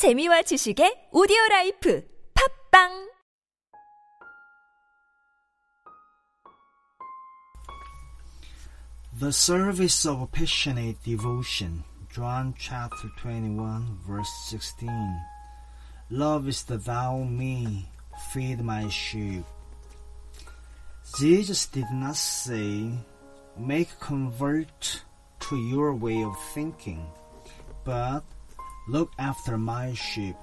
재미와 지식의 오디오 라이프 팝빵 The service of passionate devotion. John chapter 21, verse 16. Lovest thou me? Feed my sheep. Jesus did not say, make convert to your way of thinking, but look after my sheep.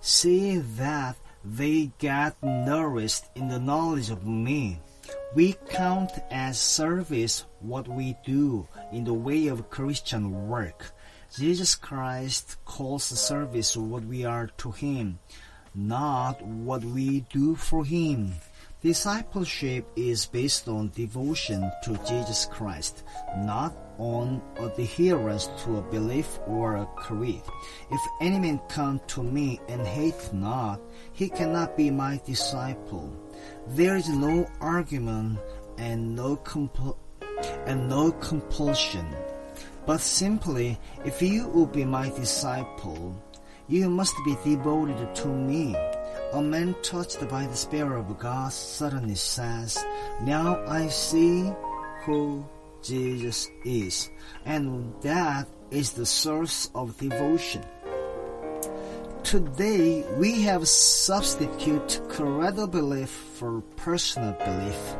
See that they get nourished in the knowledge of me. We count as service what we do in the way of Christian work. Jesus Christ calls service what we are to Him, not what we do for Him. Discipleship is based on devotion to Jesus Christ, not on adherence to a belief or a creed. If any man come to me and hate not, he cannot be my disciple. There is no argument and no compl- and no compulsion, but simply, if you will be my disciple, you must be devoted to me. A man touched by the Spirit of God suddenly says, Now I see who Jesus is, and that is the source of devotion. Today, we have substitute credible belief for personal belief,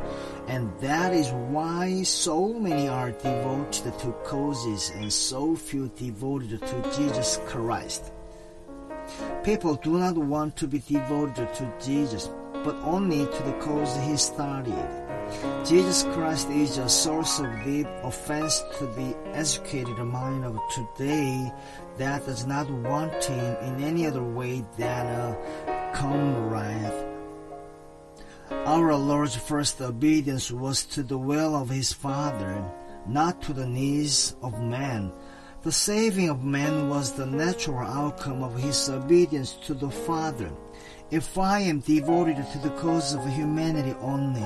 and that is why so many are devoted to causes and so few devoted to Jesus Christ. People do not want to be devoted to Jesus, but only to the cause he started. Jesus Christ is a source of deep offense to the educated mind of today that does not want him in any other way than a comrade. Our Lord's first obedience was to the will of his Father, not to the needs of man. The saving of man was the natural outcome of his obedience to the Father. If I am devoted to the cause of humanity only,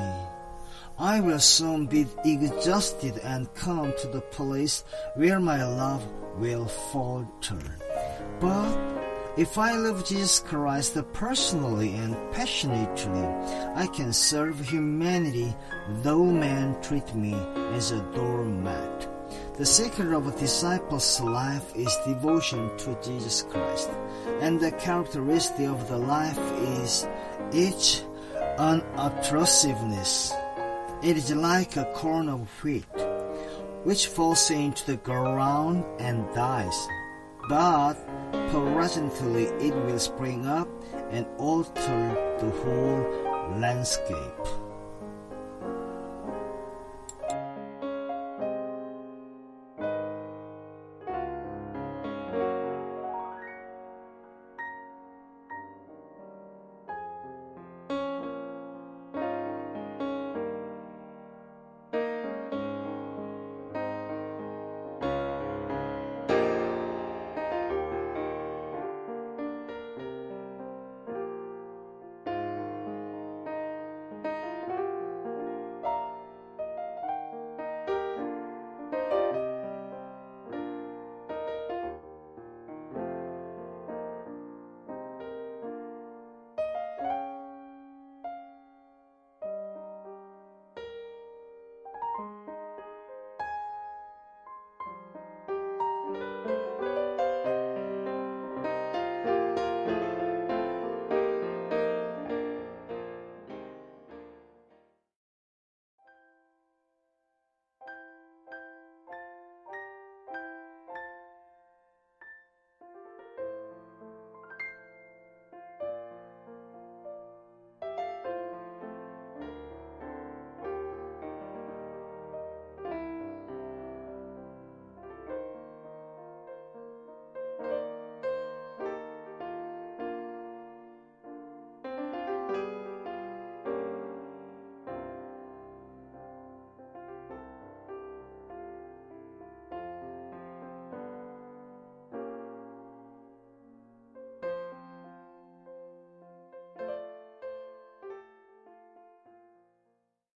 I will soon be exhausted and come to the place where my love will falter. But if I love Jesus Christ personally and passionately, I can serve humanity though men treat me as a doormat. The secret of a disciple's life is devotion to Jesus Christ, and the characteristic of the life is each unobtrusiveness. It is like a corn of wheat, which falls into the ground and dies, but presently it will spring up and alter the whole landscape.